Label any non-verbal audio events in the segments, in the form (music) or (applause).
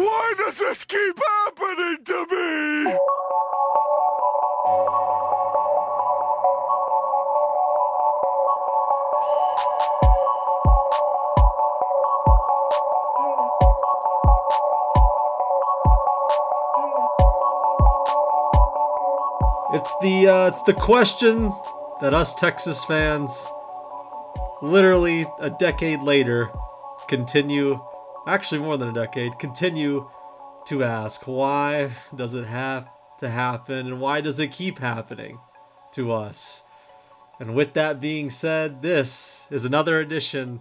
Why does this keep happening to me? It's the uh, it's the question that us Texas fans, literally a decade later, continue, actually more than a decade, continue to ask why does it have to happen and why does it keep happening to us? And with that being said, this is another edition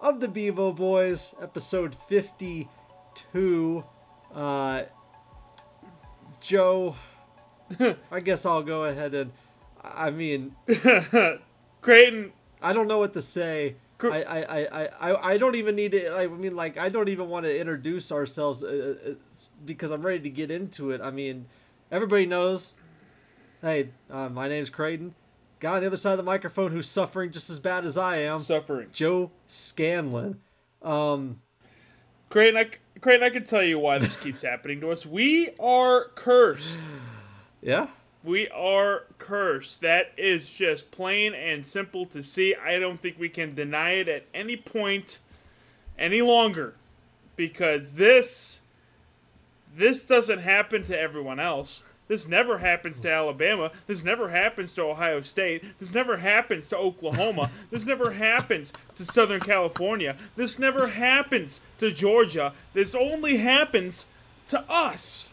of the Bevo Boys, episode 52. Uh, Joe, (laughs) I guess I'll go ahead and. I mean, (laughs) Creighton, I don't know what to say. I, I, I, I, I don't even need to. I mean, like, I don't even want to introduce ourselves uh, uh, because I'm ready to get into it. I mean, everybody knows. Hey, uh, my name's Creighton. Guy on the other side of the microphone who's suffering just as bad as I am. suffering. Joe Scanlon. Um, Creighton, I, Creighton, I can tell you why this keeps (laughs) happening to us. We are cursed. yeah. We are cursed. That is just plain and simple to see. I don't think we can deny it at any point any longer because this this doesn't happen to everyone else. This never happens to Alabama. This never happens to Ohio State. This never happens to Oklahoma. (laughs) this never happens to Southern California. This never happens to Georgia. This only happens to us.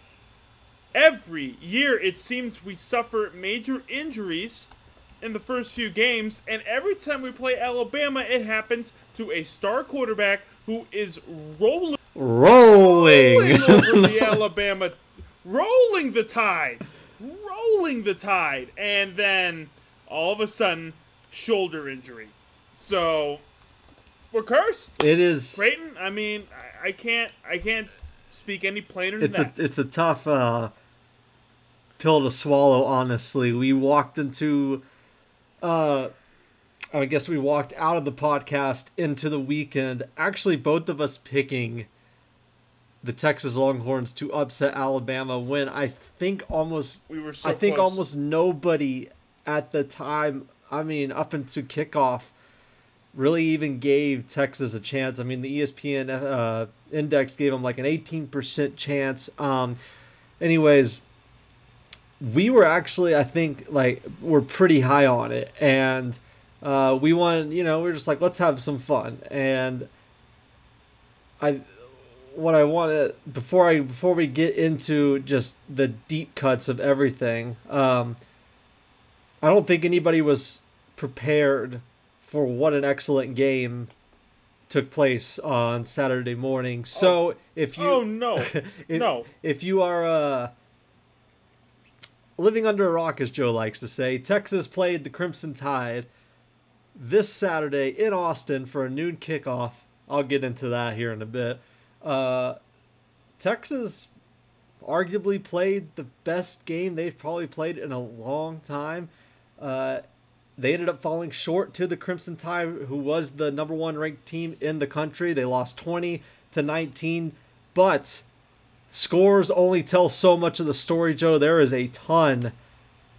Every year, it seems we suffer major injuries in the first few games, and every time we play Alabama, it happens to a star quarterback who is rolling, Rolling. rolling over (laughs) the Alabama, rolling the tide, rolling the tide, and then all of a sudden, shoulder injury. So we're cursed. it is. Creighton, I mean, I, I can't, I can't speak any plainer than it's a that. it's a tough uh, pill to swallow. Honestly, we walked into, uh, I guess we walked out of the podcast into the weekend. Actually, both of us picking the Texas Longhorns to upset Alabama. When I think almost, we were so I think close. almost nobody at the time. I mean, up into kickoff. Really, even gave Texas a chance. I mean, the ESPN uh, index gave them like an 18% chance. Um, anyways, we were actually, I think, like we're pretty high on it, and uh, we wanted, you know, we are just like, let's have some fun. And I, what I wanted before I before we get into just the deep cuts of everything, um, I don't think anybody was prepared for what an excellent game took place on Saturday morning. So if you Oh no, (laughs) if, no. if you are uh, living under a rock, as Joe likes to say, Texas played the Crimson Tide this Saturday in Austin for a noon kickoff. I'll get into that here in a bit. Uh, Texas arguably played the best game they've probably played in a long time. Uh, they ended up falling short to the Crimson Tide, who was the number one ranked team in the country. They lost 20 to 19, but scores only tell so much of the story, Joe. There is a ton,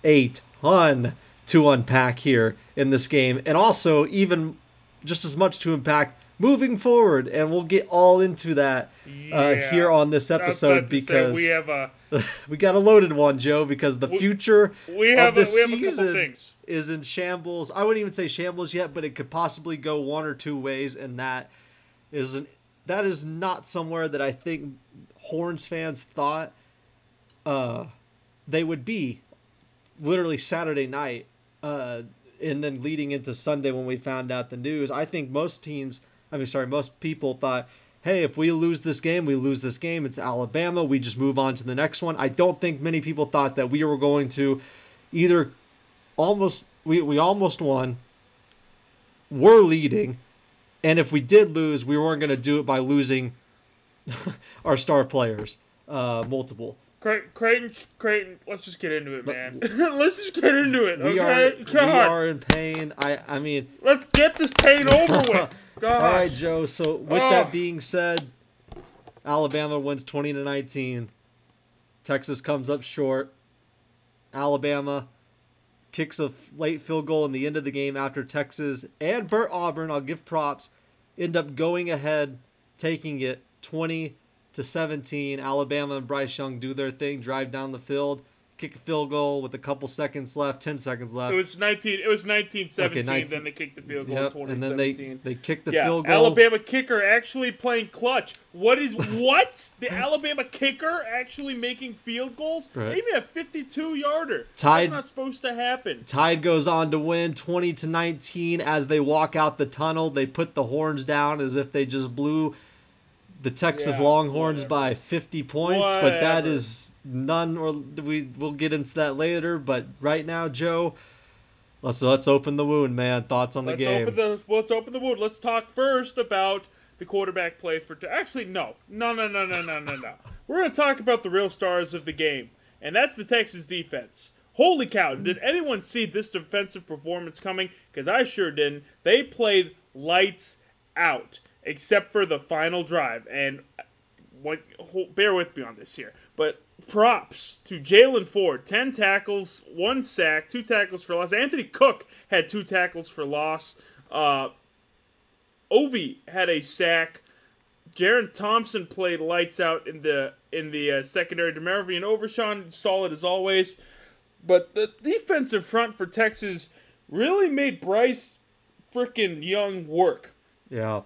a ton to unpack here in this game, and also even just as much to unpack moving forward. And we'll get all into that uh, here on this episode about to say, because we have a (laughs) we got a loaded one, Joe, because the future we have of the season is in shambles. I wouldn't even say shambles yet, but it could possibly go one or two ways, and that is an, that is not somewhere that I think Horns fans thought uh, they would be. Literally Saturday night, uh, and then leading into Sunday when we found out the news. I think most teams, I mean, sorry, most people thought, hey, if we lose this game, we lose this game. It's Alabama. We just move on to the next one. I don't think many people thought that we were going to either almost we, we almost won. We're leading, and if we did lose, we weren't going to do it by losing (laughs) our star players, uh, multiple. Creighton, Creighton, let's just get into it, man. (laughs) let's just get into it, We okay? are we are in pain. I I mean, let's get this pain (laughs) over with. God. all right, Joe. So with Oh. that being said, Alabama wins 20 to 19. Texas comes up short. Alabama kicks a late field goal in the end of the game after Texas and Bert Auburn, I'll give props, end up going ahead, taking it 20 to 17. Alabama and Bryce Young do their thing, drive down the field, kick a field goal with a couple seconds left, 10 seconds left. It was nineteen. It was nineteen seventeen. Okay, 19 Then they kicked the field goal. Yep, Twenty and then they they kicked the yeah, field goal. Alabama kicker actually playing clutch. What is what? The (laughs) Alabama kicker actually making field goals? Right. Maybe a fifty-two yarder. Tied- That's not supposed to happen. Tide goes on to win 20 to 19 as they walk out the tunnel. They put the horns down as if they just blew the Texas yeah, Longhorns whatever. by 50 points, whatever. but that is none or we we'll get into that later, but right now Joe let's let's open the wound, man. Thoughts on the let's game. Open the, let's open the wound. Let's talk first about the quarterback play for Actually no. No, no, no, no, no, no, no. We're going to talk about the real stars of the game, and that's the Texas defense. Holy cow, did anyone see this defensive performance coming? Cuz I sure didn't. They played lights out except for the final drive. And what? Bear with me on this here, but props to Jaylan Ford. Ten tackles, one sack, two tackles for loss. Anthony Cook had two tackles for loss. Uh, Ovie had a sack. Jerrin Thompson played lights out in the in the uh, secondary. And Overshown solid as always, but the defensive front for Texas really made Bryce freaking Young work. yeah.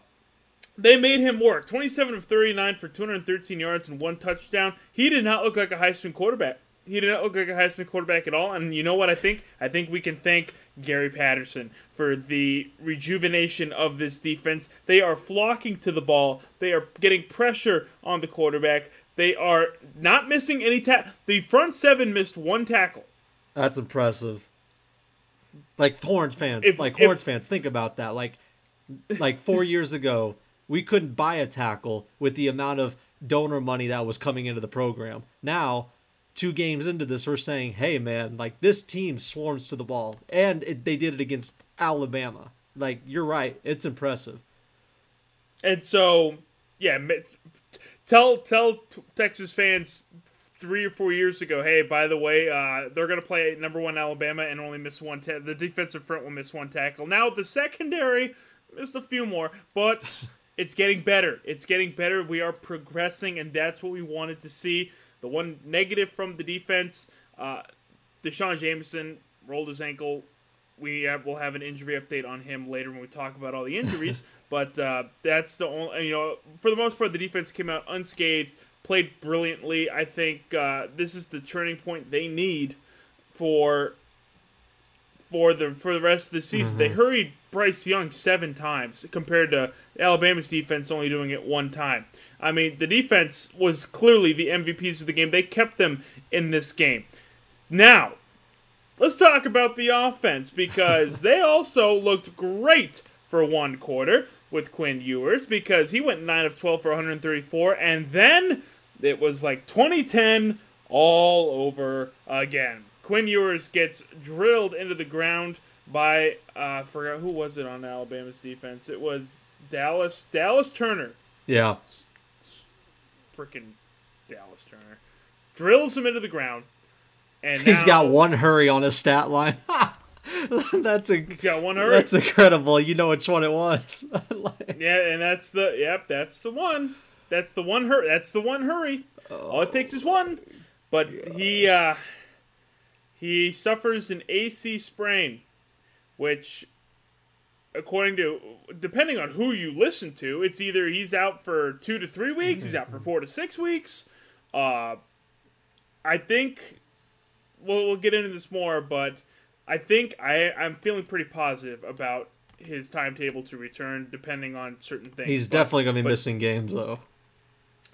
They made him work. 27 of 39 for 213 yards and one touchdown. He did not look like a Heisman quarterback. He did not look like a Heisman quarterback at all. And you know what I think? I think we can thank Gary Patterson for the rejuvenation of this defense. They are flocking to the ball. They are getting pressure on the quarterback. They are not missing any tackle. The front seven missed one tackle. That's impressive. Like Horns fans, If- like Horns fans, think about that. Like, like four years ago, we couldn't buy a tackle with the amount of donor money that was coming into the program. Now, two games into this, we're saying, "Hey, man, like this team swarms to the ball, and it, they did it against Alabama." Like, you're right, it's impressive. And so, yeah, tell tell Texas fans three or four years ago, hey, by the way, uh, they're going to play number one Alabama and only miss one. Ta- the defensive front will miss one tackle. Now the secondary missed a few more, but (laughs) it's getting better. It's getting better. We are progressing, and that's what we wanted to see. The one negative from the defense, uh, D'Shawn Jamison rolled his ankle. We have, will have an injury update on him later when we talk about all the injuries. (laughs) but uh, that's the only, you know, for the most part, the defense came out unscathed, played brilliantly. I think uh, this is the turning point they need for for the for the rest of the season. They mm-hmm. hurried Bryce Young seven times compared to Alabama's defense only doing it one time. I mean, the defense was clearly the MVPs of the game. They kept them in this game. Now, let's talk about the offense because (laughs) they also looked great for one quarter with Quinn Ewers because he went 9 of 12 for 134 and then it was like 2010 all over again. Quinn Ewers gets drilled into the ground by uh, I forgot who was it on Alabama's defense. It was Dallas Dallas Turner Yeah, freaking Dallas Turner drills him into the ground, and he's now- got one hurry on his stat line. (laughs) that's a He's got one hurry. that's incredible. You know which one it was. (laughs) Like- yeah, and that's the yep, that's the one. That's the one hurry. That's the one hurry. All it takes is one. But he uh, he suffers an AC sprain, which, according to depending on who you listen to, it's either he's out for two to three weeks, he's out for four to six weeks. Uh, I think we'll we'll get into this more, but I think I I'm feeling pretty positive about his timetable to return, depending on certain things. He's But definitely gonna be missing games though.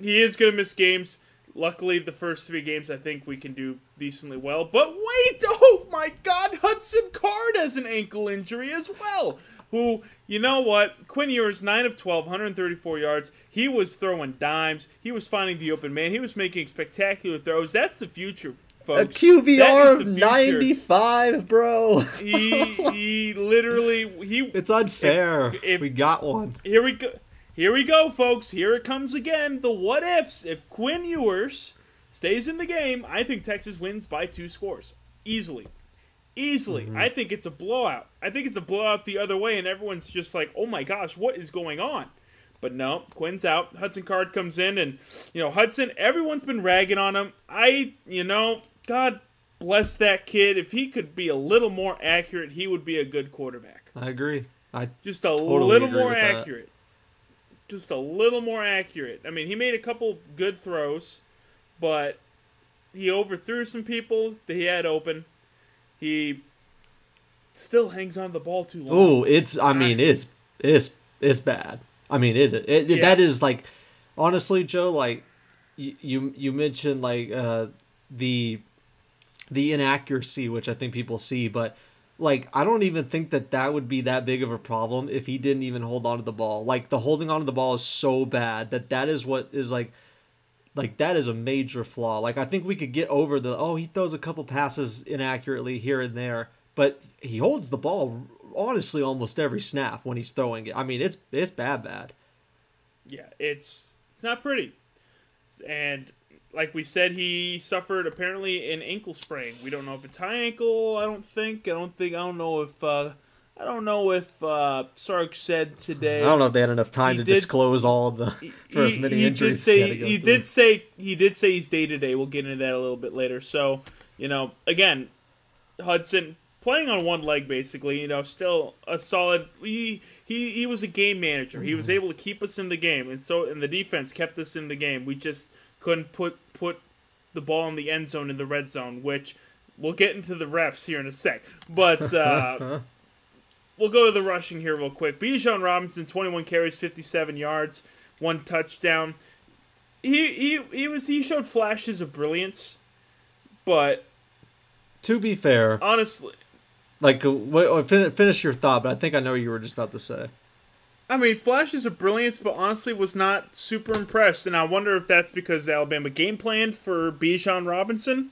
he is going to miss games. Luckily, the first three games I think we can do decently well. But wait, (laughs) oh my God, Hudson Card has an ankle injury as well. Who, you know what? Quinn Ewers, 9 of 12, 134 yards. He was throwing dimes. He was finding the open man. He was making spectacular throws. That's the future, A folks. QBR That is of ninety five, bro. He, he literally, he, (laughs) It's unfair. if- we got one. here we go. Here we go, folks. Here it comes again. The what ifs. If Quinn Ewers stays in the game, I think Texas wins by two scores. Easily. Easily. Mm-hmm. I think it's a blowout. I think it's a blowout the other way, and everyone's just like, oh my gosh, what is going on? But no, Quinn's out. Hudson Card comes in, and, you know, Hudson, everyone's been ragging on him. I, you know, God bless that kid. If he could be a little more accurate, he would be a good quarterback. I agree. I Just a Totally little more accurate. that. Just a little more accurate. I mean, he made a couple good throws, but he overthrew some people that he had open. He still hangs on the ball too long. Oh, it's. I mean, it's it's it's bad. I mean, it, it, it Yeah. that is like, honestly, Joe. Like, you you, you mentioned like uh the the inaccuracy, which I think people see, but like I don't even think that that would be that big of a problem if he didn't even hold on to the ball. Like the holding on to the ball is so bad that that is what is like like that is a major flaw. Like I think we could get over the oh he throws a couple passes inaccurately here and there, but he holds the ball honestly almost every snap when he's throwing it. I mean it's it's bad bad. Yeah, it's it's not pretty. And like we said, he suffered apparently an ankle sprain. We don't know if it's high ankle. I don't think. I don't think. I don't know if. Uh, I don't know if uh, Sark said today. I don't know if they had enough time to disclose all of the (laughs) for as many he injuries. did he say go he did say he did say he's day to day. We'll get into that a little bit later. So you know, again, Hudson playing on one leg basically. You know, still a solid. He he he was a game manager. He was Mm-hmm. able to keep us in the game, and so and the defense kept us in the game. We just couldn't put put the ball in the end zone in the red zone, which we'll get into the refs here in a sec. But uh, (laughs) we'll go to the rushing here real quick. Bijan Robinson, 21 carries, 57 yards, one touchdown. He he he was he showed flashes of brilliance, but To be fair, honestly, like uh, fin- finish your thought, but I think I know what you were just about to say. I mean, flashes of brilliance, but honestly was not super impressed. And I wonder if that's because Alabama game planned for Bijan Robinson.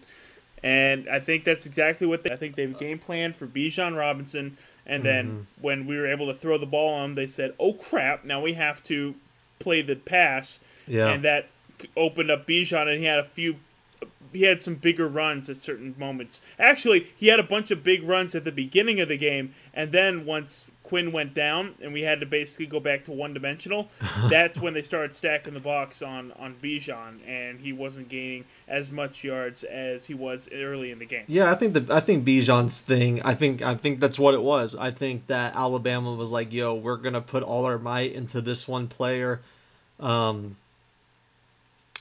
And I think that's exactly what they I think they game planned for Bijan Robinson. And then mm-hmm. when we were able to throw the ball on, they said, oh crap, now we have to play the pass. Yeah. And that opened up Bijan, and he had a few. He had some bigger runs at certain moments. Actually, he had a bunch of big runs at the beginning of the game, and then once Quinn went down, and we had to basically go back to one dimensional. (laughs) that's when they started stacking the box on on Bijan, and he wasn't gaining as much yards as he was early in the game. Yeah, I think the I think Bijan's thing. I think I think that's what it was. I think that Alabama was like, "Yo, we're gonna put all our might into this one player," um,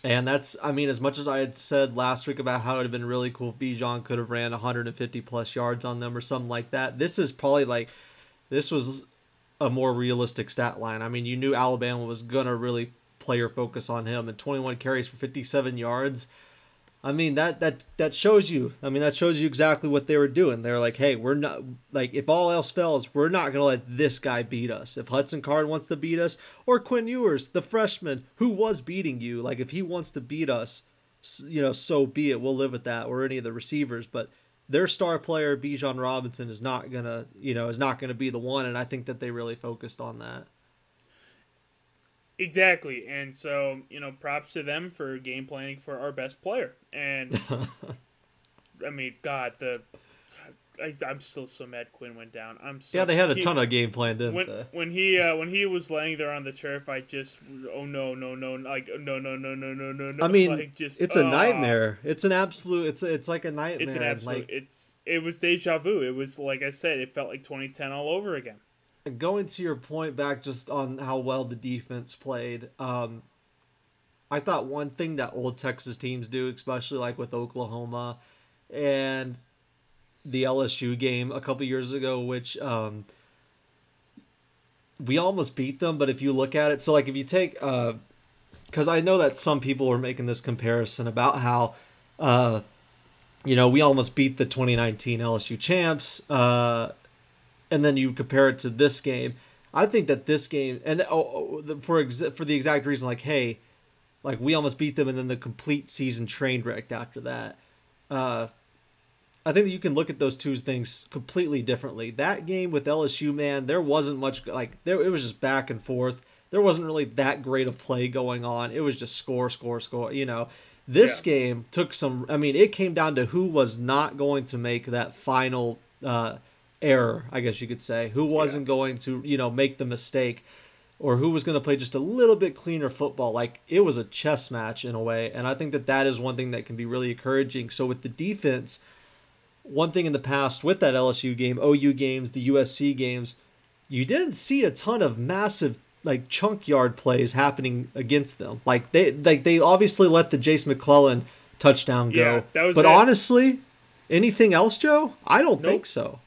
and that's. I mean, as much as I had said last week about how it would have been really cool if Bijan could have ran 150 plus yards on them or something like that. This is probably like, this was a more realistic stat line. I mean, you knew Alabama was gonna really player focus on him, and 21 carries for 57 yards. I mean that that that shows you. I mean that shows you exactly what they were doing. They're like, hey, we're not like if all else fails, we're not gonna let this guy beat us. If Hudson Card wants to beat us, or Quinn Ewers, the freshman who was beating you, like if he wants to beat us, you know, so be it. We'll live with that. Or any of the receivers, but their star player Bijan Robinson is not gonna, you know, is not gonna be the one. And I think that they really focused on that. Exactly, and so you know, props to them for game planning for our best player. And (laughs) I mean, God, the I, I'm still so mad Quinn went down. I'm so Yeah, they had a he- ton of game plan, didn't when they? when he uh, when he was laying there on the turf. I just oh no no no like no no no no no no no. I mean, like, just it's a uh, nightmare. It's an absolute. It's it's like a nightmare. It's an absolute. Like it's it was deja vu. It was like I said. It felt like 2010 all over again. Going to your point back just on how well the defense played. Um, I thought one thing that old Texas teams do, especially like with Oklahoma and the LSU game a couple years ago, which um, we almost beat them. But if you look at it, so like if you take, because I know that some people were making this comparison about how, uh, you know, we almost beat the 2019 LSU champs. Uh, and then you compare it to this game, I think that this game and oh, oh, for ex- for the exact reason, like hey, like we almost beat them, and then the complete season train wrecked after that. Uh, I think that you can look at those two things completely differently. That game with LSU, man, there wasn't much like there. It was just back and forth. there wasn't really that great of play going on. It was just score, score, score. You know, this Yeah. game took some. I mean, it came down to who was not going to make that final uh, error. I guess you could say who wasn't going to you know make the mistake. Or who was going to play just a little bit cleaner football? Like it was a chess match in a way, and I think that that is one thing that can be really encouraging. So with the defense, one thing in the past with that LSU game, OU games, the USC games, you didn't see a ton of massive like chunk yard plays happening against them. Like they like they obviously let the Jase McClellan touchdown go. Yeah, that was but it. honestly, anything else, Joe? I don't think so.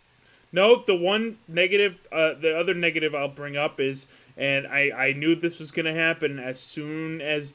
No, the one negative, uh, the other negative I'll bring up is, and I, I knew this was going to happen as soon as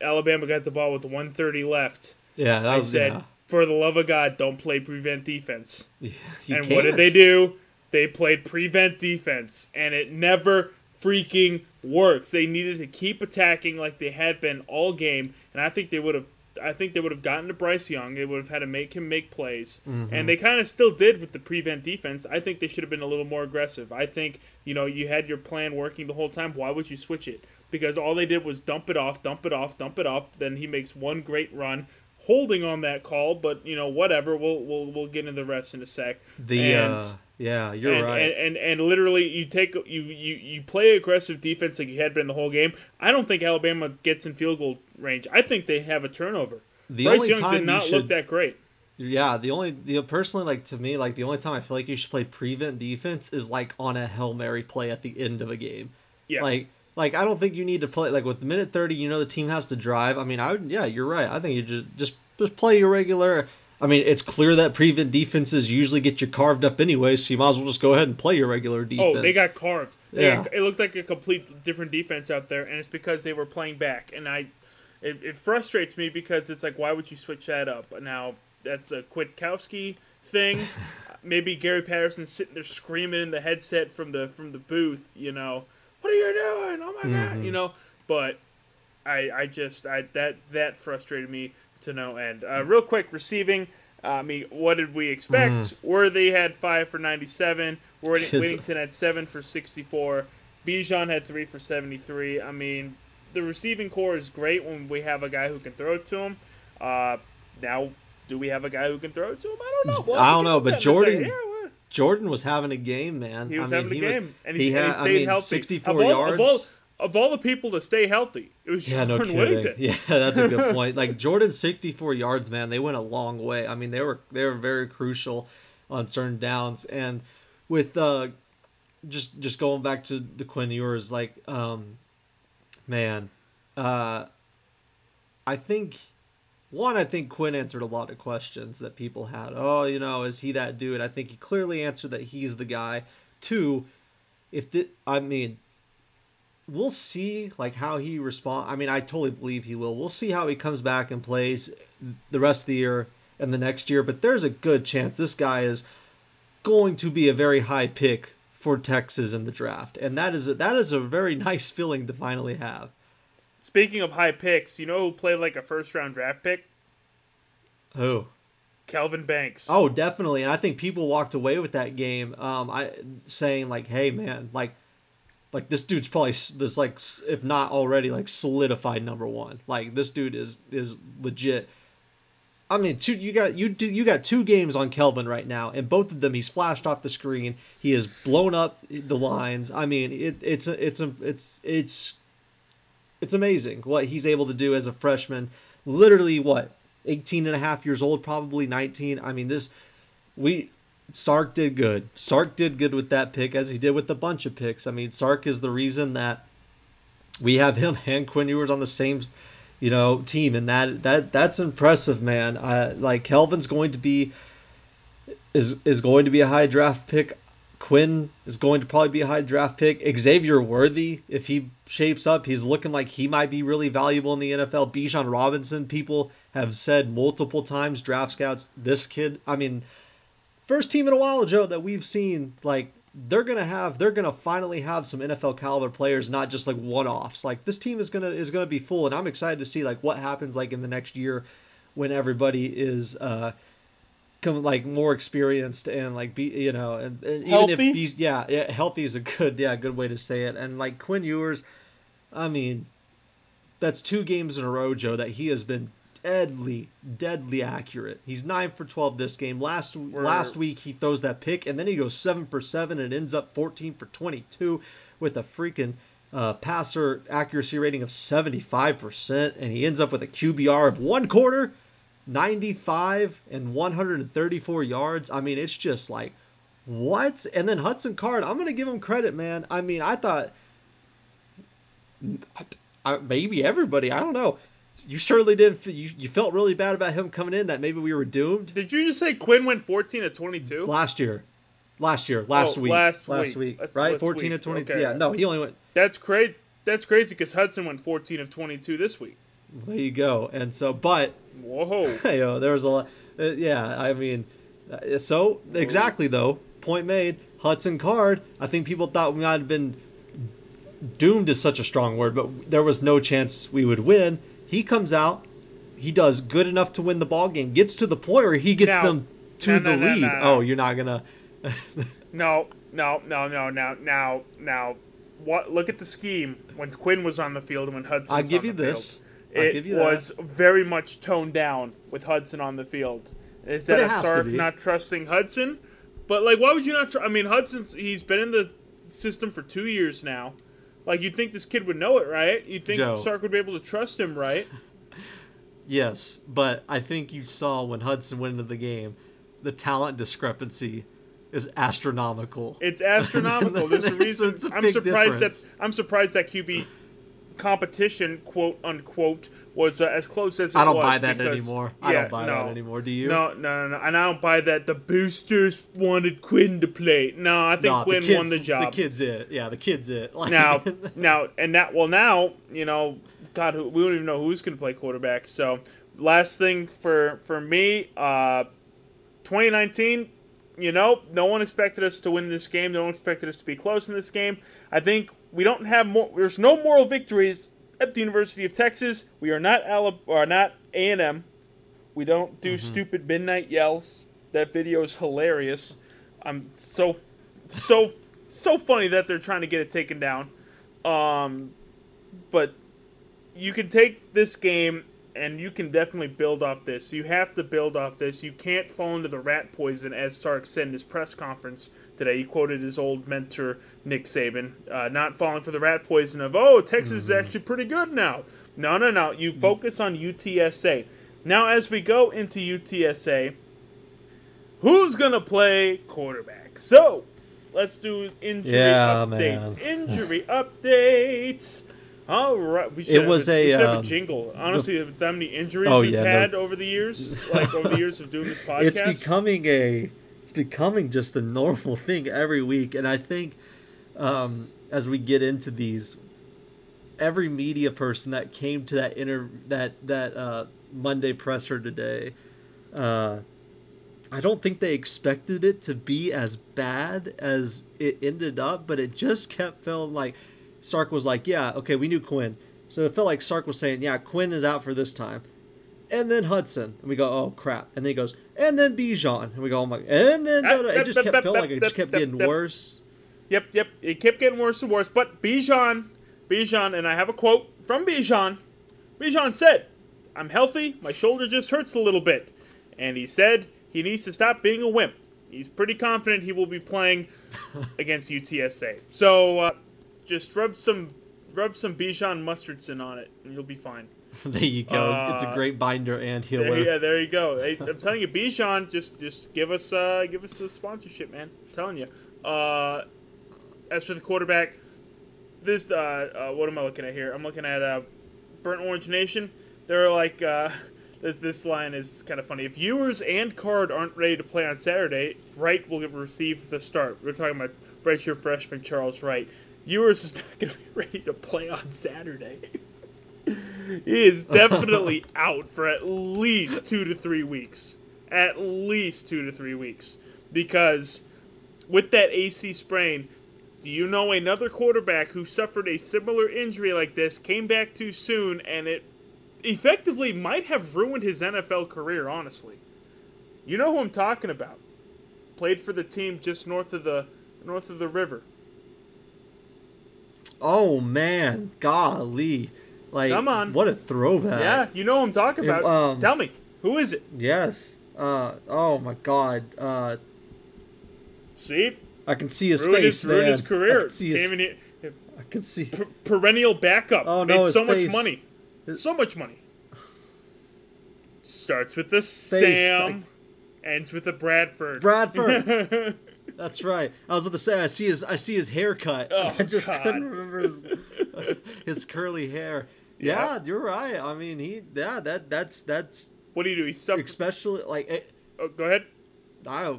Alabama got the ball with 130 left. Yeah, that I was said, yeah. for the love of God, don't play prevent defense. (laughs) And what did they do? They played prevent defense, and it never freaking works. They needed to keep attacking like they had been all game, and I think they would have. I think they would have gotten to Bryce Young. They would have had to make him make plays, Mm-hmm. and they kind of still did with the prevent defense. I think they should have been a little more aggressive. I think you know you had your plan working the whole time. Why would you switch it? Because all they did was dump it off, dump it off, dump it off. Then he makes one great run, holding on that call. But you know whatever. We'll we'll we'll get into the refs in a sec. The And- uh, yeah, you're and, right. and, and and literally you take you, you you play aggressive defense like you had been the whole game. I don't think Alabama gets in field goal range. I think they have a turnover. The Bryce only Young time did you not should- look that great. Yeah, the only the personally like to me like the only time I feel like you should play prevent defense is like on a hail mary play at the end of a game. Yeah. Like like I don't think you need to play like with the minute thirty. You know the team has to drive. I mean, I would yeah, you're right. I think you just just just play your regular. I mean, it's clear that prevent defenses usually get you carved up anyway, so you might as well just go ahead and play your regular defense. Oh, they got carved. They Yeah. got- it looked like a complete different defense out there, and it's because they were playing back. And I, it, it frustrates me because it's like, why would you switch that up? Now that's a Kwiatkowski thing. (laughs) Maybe Gary Patterson sitting there screaming in the headset from the from the booth. You know, what are you doing? Oh my god! You mm-hmm. know, but I I just I that that frustrated me to no end. Uh, real quick, receiving. uh, I mean, what did we expect? Worthy had five for ninety-seven. Worthing- Kids- Whittington had seven for sixty-four. Bijan had three for seventy-three. I mean, the receiving core is great when we have a guy who can throw it to him. Uh, now, do we have a guy who can throw it to him? I don't know. We'll I don't know, but that in a Jordan- second. Yeah, well, Jordan was having a game, man. he was I mean, having he a was- game, and he, he and he had- I mean, healthy. 64 of all, yards. Of all, of all the people to stay healthy, it was Yeah, no Jordan kidding. Whittington. Yeah, that's a good (laughs) point. Like Jordan's 64 yards, man, they went a long way. I mean, they were they were very crucial on certain downs. And with uh just just going back to the Quinn Ewers, like um man, uh I think one, I think Quinn answered a lot of questions that people had. Oh, you know, is he that dude? I think he clearly answered that he's the guy. Two, if the, I mean, we'll see like how he respond. I mean, I totally believe he will. We'll see how he comes back and plays the rest of the year and the next year. But there's a good chance this guy is going to be a very high pick for Texas in the draft, and that is a, that is a very (laughs) nice feeling to finally have. Speaking of high picks, you know who played like a first round draft pick? Oh. Kelvin Banks. Oh, definitely, and I think people walked away with that game, um, I saying like, "Hey, man, like, like this dude's probably this like, if not already, like solidified number one. Like this dude is is legit." I mean, two you got you do you got two games on Kelvin right now, and both of them he's flashed off the screen. He has blown up the lines. I mean, it, it's it's a, it's it's it's amazing what he's able to do as a freshman. Literally, what 18 and a half years old, probably 19. I mean, this we Sark did good. Sark did good with that pick as he did with a bunch of picks. I mean, Sark is the reason that we have him (laughs) and Quinn Ewers on the same you know team and that that that's impressive man uh, like kelvin's going to be is is going to be a high draft pick quinn is going to probably be a high draft pick xavier worthy if he shapes up he's looking like he might be really valuable in the nfl bijan robinson people have said multiple times draft scouts this kid i mean first team in a while joe that we've seen like they're gonna have they're gonna finally have some NFL caliber players, not just like one offs. Like this team is gonna is gonna be full, and I'm excited to see like what happens like in the next year when everybody is uh come like more experienced and like be you know and, and even Healthy? if he's yeah, yeah healthy is a good yeah good way to say it and like Quinn Ewers I mean, that's two games in a row, Joe, that he has been deadly, deadly accurate. He's nine for twelve this game. Last last week he throws that pick, and then he goes seven for seven and ends up fourteen for twenty two with a freaking uh, passer accuracy rating of seventy five percent, and he ends up with a QBR of one quarter. 95 and 134 yards. I mean, it's just like, what? And then Hudson Card, I'm going to give him credit, man. I mean, I thought I, maybe everybody, I don't know. You certainly didn't. You, you felt really bad about him coming in. That maybe we were doomed Did you just say Quinn went 14 to 22? last year. Last year, last Oh, week, last last week. week, right? Fourteen week. to twenty. Okay. Yeah, no, he only went. That's crazy. That's crazy because Hudson went 14 of 22 this week. There you go. And so, but Whoa. (laughs) you know, there was a lot. Uh, yeah, I mean, uh, so exactly though. Point made. Hudson Card. I think people thought we might have been doomed is such a strong word, but there was no chance we would win. He comes out. He does good enough to win the ball game. Gets to the point where he gets them to no, the no, no, lead. Oh, you're not gonna. (laughs) No, no, no, no, now, now, now. What? Look at the scheme when Quinn was on the field and when Hudson. I'll give you this. Field. It give you that. was very much toned down with Hudson on the field. Is that a Sark not trusting Hudson? But like, why would you not? Tr- I mean, Hudson's he's been in the system for two years now. Like, you'd think this kid would know it, right? You'd think Joe. Sark would be able to trust him, right? (laughs) Yes, but I think you saw when Hudson went into the game, the talent discrepancy is astronomical. It's (laughs) astronomical. There's a reason. I'm surprised difference. that I'm surprised that QB competition, quote unquote, was uh, as close as it I don't was buy that because- anymore. I don't buy no. that anymore. Do you? No, no, no, no, and I don't buy that. The boosters wanted Quinn to play. No, I think No, Quinn kid's, won the job. The kid's it. Yeah, the kid's it. (laughs) Like, now, (laughs) now, and that. Well, now you know, God, we don't even know who's going to play quarterback. So, last thing for for me, uh, 2019. You know, no one expected us to win this game. No one expected us to be close in this game. I think we don't have more. There's no moral victories at the University of Texas. We are not Alab- or not A and M. We don't do stupid midnight yells. That video is hilarious. I'm so, so, so funny that they're trying to get it taken down. Um, but you can take this game and you can definitely build off this. You have to build off this. You can't fall into the rat poison, as Sark said in his press conference today. He quoted his old mentor, Nick Saban, uh, not falling for the rat poison of, oh, Texas is actually pretty good now. No, no, no. You focus on UTSA. Now, as we go into UTSA, who's going to play quarterback? So, let's do injury Yeah, updates. man. Injury (laughs) updates. All right, we should It was a, a, we should have um, a jingle. Honestly, with that many injuries Oh, we've yeah, no. had over the years, (laughs) like over the years of doing this podcast, it's becoming a it's becoming just a normal (laughs) thing every week and i think um, as we get into these every media person that came to that inter that that uh, monday presser today uh, i don't think they expected it to be as bad as it ended up but it just kept feeling like sark was like yeah okay we knew quinn so it felt like sark was saying yeah quinn is out for this time and then Hudson, and we go, oh crap, and then he goes, and then Bijan, and we go, oh my, and then it just kept feeling like it just kept getting worse. Yep, yep. It kept getting worse and worse. But Bijan, Bijan, and I have a quote from Bijan. Bijan said, "I'm healthy. My shoulder just hurts a little bit," and he said he needs to stop being a wimp. He's pretty confident he will be playing (laughs) against UTSA. So uh, just rub some rub some Bijan mustardson on it, and you'll be fine. (laughs) there you go. it's a Uh, great binder and healer. There, yeah, there you go. Hey, (laughs) I'm telling you, Bijan, just just give us uh give us the sponsorship, man. I'm telling you. Uh, as for the quarterback, this uh, uh what am I looking at here? I'm looking at uh, Burnt Orange Nation. They're like uh, (laughs) this this line is kind of funny. If Ewers and card aren't ready to play on Saturday, Wright will receive the start. We're talking about redshirt freshman Charles Wright. Ewers is not going to be ready to play on Saturday. he is definitely (laughs) out for at least two to three weeks. At least two to three weeks. Because with that AC sprain, do you know another quarterback who suffered a similar injury like this, came back too soon, and it effectively might have ruined his NFL career, honestly? You know who I'm talking about. Played for the team just north of the north of the river. Oh man, golly, like Come on. what a throwback. Yeah, you know who I'm talking It, about. um, Tell me, who is it? Yes. Uh. Oh my God. Uh. See, I can see his ruined face, his, ruined man. his I can see his, here, I can see. per- perennial backup. Oh, no, Made so much money. His- So much money. Starts with the Face, Sam, ends with the Bradford. Bradford. (laughs) That's right. I was about to say I see his I see his haircut. Oh, (laughs) I just God. couldn't remember his (laughs) his curly hair. Yeah, Yeah. you're right. I mean, he yeah that that's that's what do you do? He sub- especially like it, oh, Go ahead. I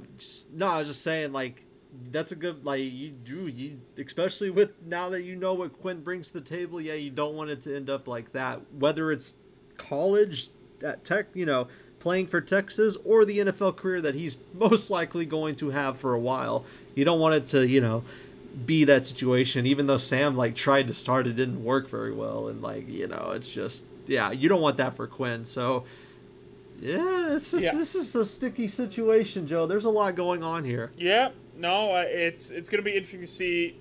no, I was just saying like that's a good like you do you especially with now that you know what Quinn brings to the table. Yeah, you don't want it to end up like that. Whether it's college at Tech, you know, playing for Texas or the NFL career that he's (laughs) most likely going to have for a while. You don't want it to, you know, be that situation. Even though Sam like tried to start, it didn't work very well, and like you know, it's just yeah, you don't want that for Quinn. So. Yeah, it's just, Yeah. this is a sticky situation, Joe. There's a lot going on here. Yeah, no, it's it's gonna be interesting to see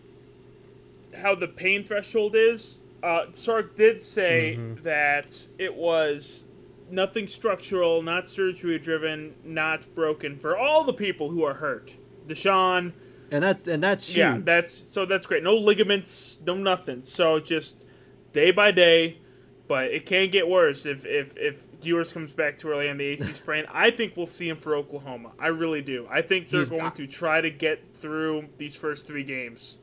how the pain threshold is. Uh, Sark did say Mm-hmm. that it was nothing structural, not surgery driven, not broken for all the people who are hurt. D'Shawn, And that's and that's huge. yeah, that's so that's great. No ligaments, no nothing. So just day by day, but it can get worse if if if Ewers comes back too early on the AC (laughs) sprain. I think we'll see him for Oklahoma. I really do. I think they're He's going got- to try to get through these first three games.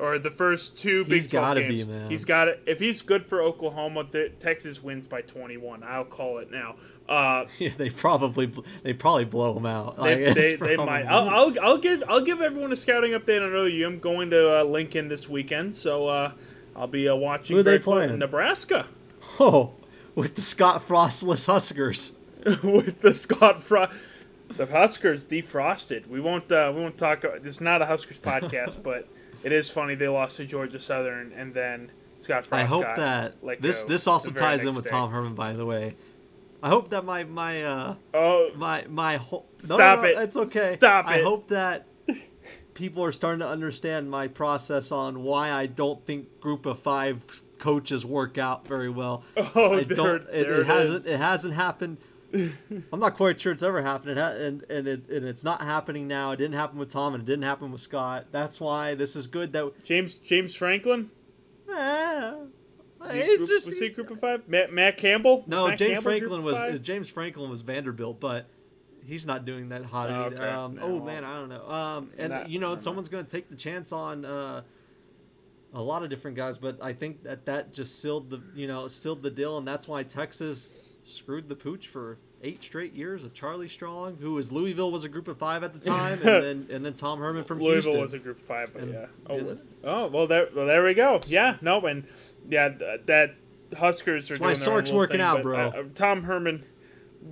Or the first two He's Big 12 gotta be, games. man. He's got it. If he's good for Oklahoma, the, Texas wins by 21. I'll call it now. Uh, (laughs) Yeah, they probably they probably blow him out. They, (laughs) it's they, they might. I'll, I'll, I'll give I'll give everyone a scouting update on OU. I'm going to uh, Lincoln this weekend, so uh, I'll be uh, watching. Who are they playing? Nebraska (laughs) Oh, with the Scott Frostless Huskers. with the Scott Frost. The Huskers defrosted. We won't. Uh, we won't talk. This is not a Huskers podcast, but it is funny they lost to Georgia Southern and then Scott Frost. I hope that this this also ties in with day. Tom Herman. By the way, I hope that my my uh Oh, my my whole no, Stop no, it. It's okay. Stop I it. hope that (laughs) people are starting to understand my process on why I don't think Group of Five coaches work out very well. Oh, I there- don't. It, there it it hasn't. is. It hasn't happened. (laughs) I'm not quite sure it's ever happened, it ha- and and, it, and it's not happening now. It didn't happen with Tom, and it didn't happen with Scott. That's why this is good. That James James Franklin. Was it's group, just was he group of five? Matt, Matt Campbell. no. Matt James Campbell Franklin was? James Franklin was Vanderbilt, but he's not doing that hot. Oh, either. okay. Um, No, oh well, man, I don't know. Um, and not- you know, someone's going to take the chance on uh, a lot of different guys, but I think that that just sealed the you know sealed the deal, and that's why Texas screwed the pooch for eight straight years of Charlie Strong, who was Louisville was a group of five at the time, and (laughs) then and then Tom Herman from Louisville Houston. was a group of five, but And- yeah. Oh, and- oh well, there, well, there we go. Yeah, no, and yeah, that Huskers are That's why doing their own Sark's working thing, out, bro. uh, Tom Herman.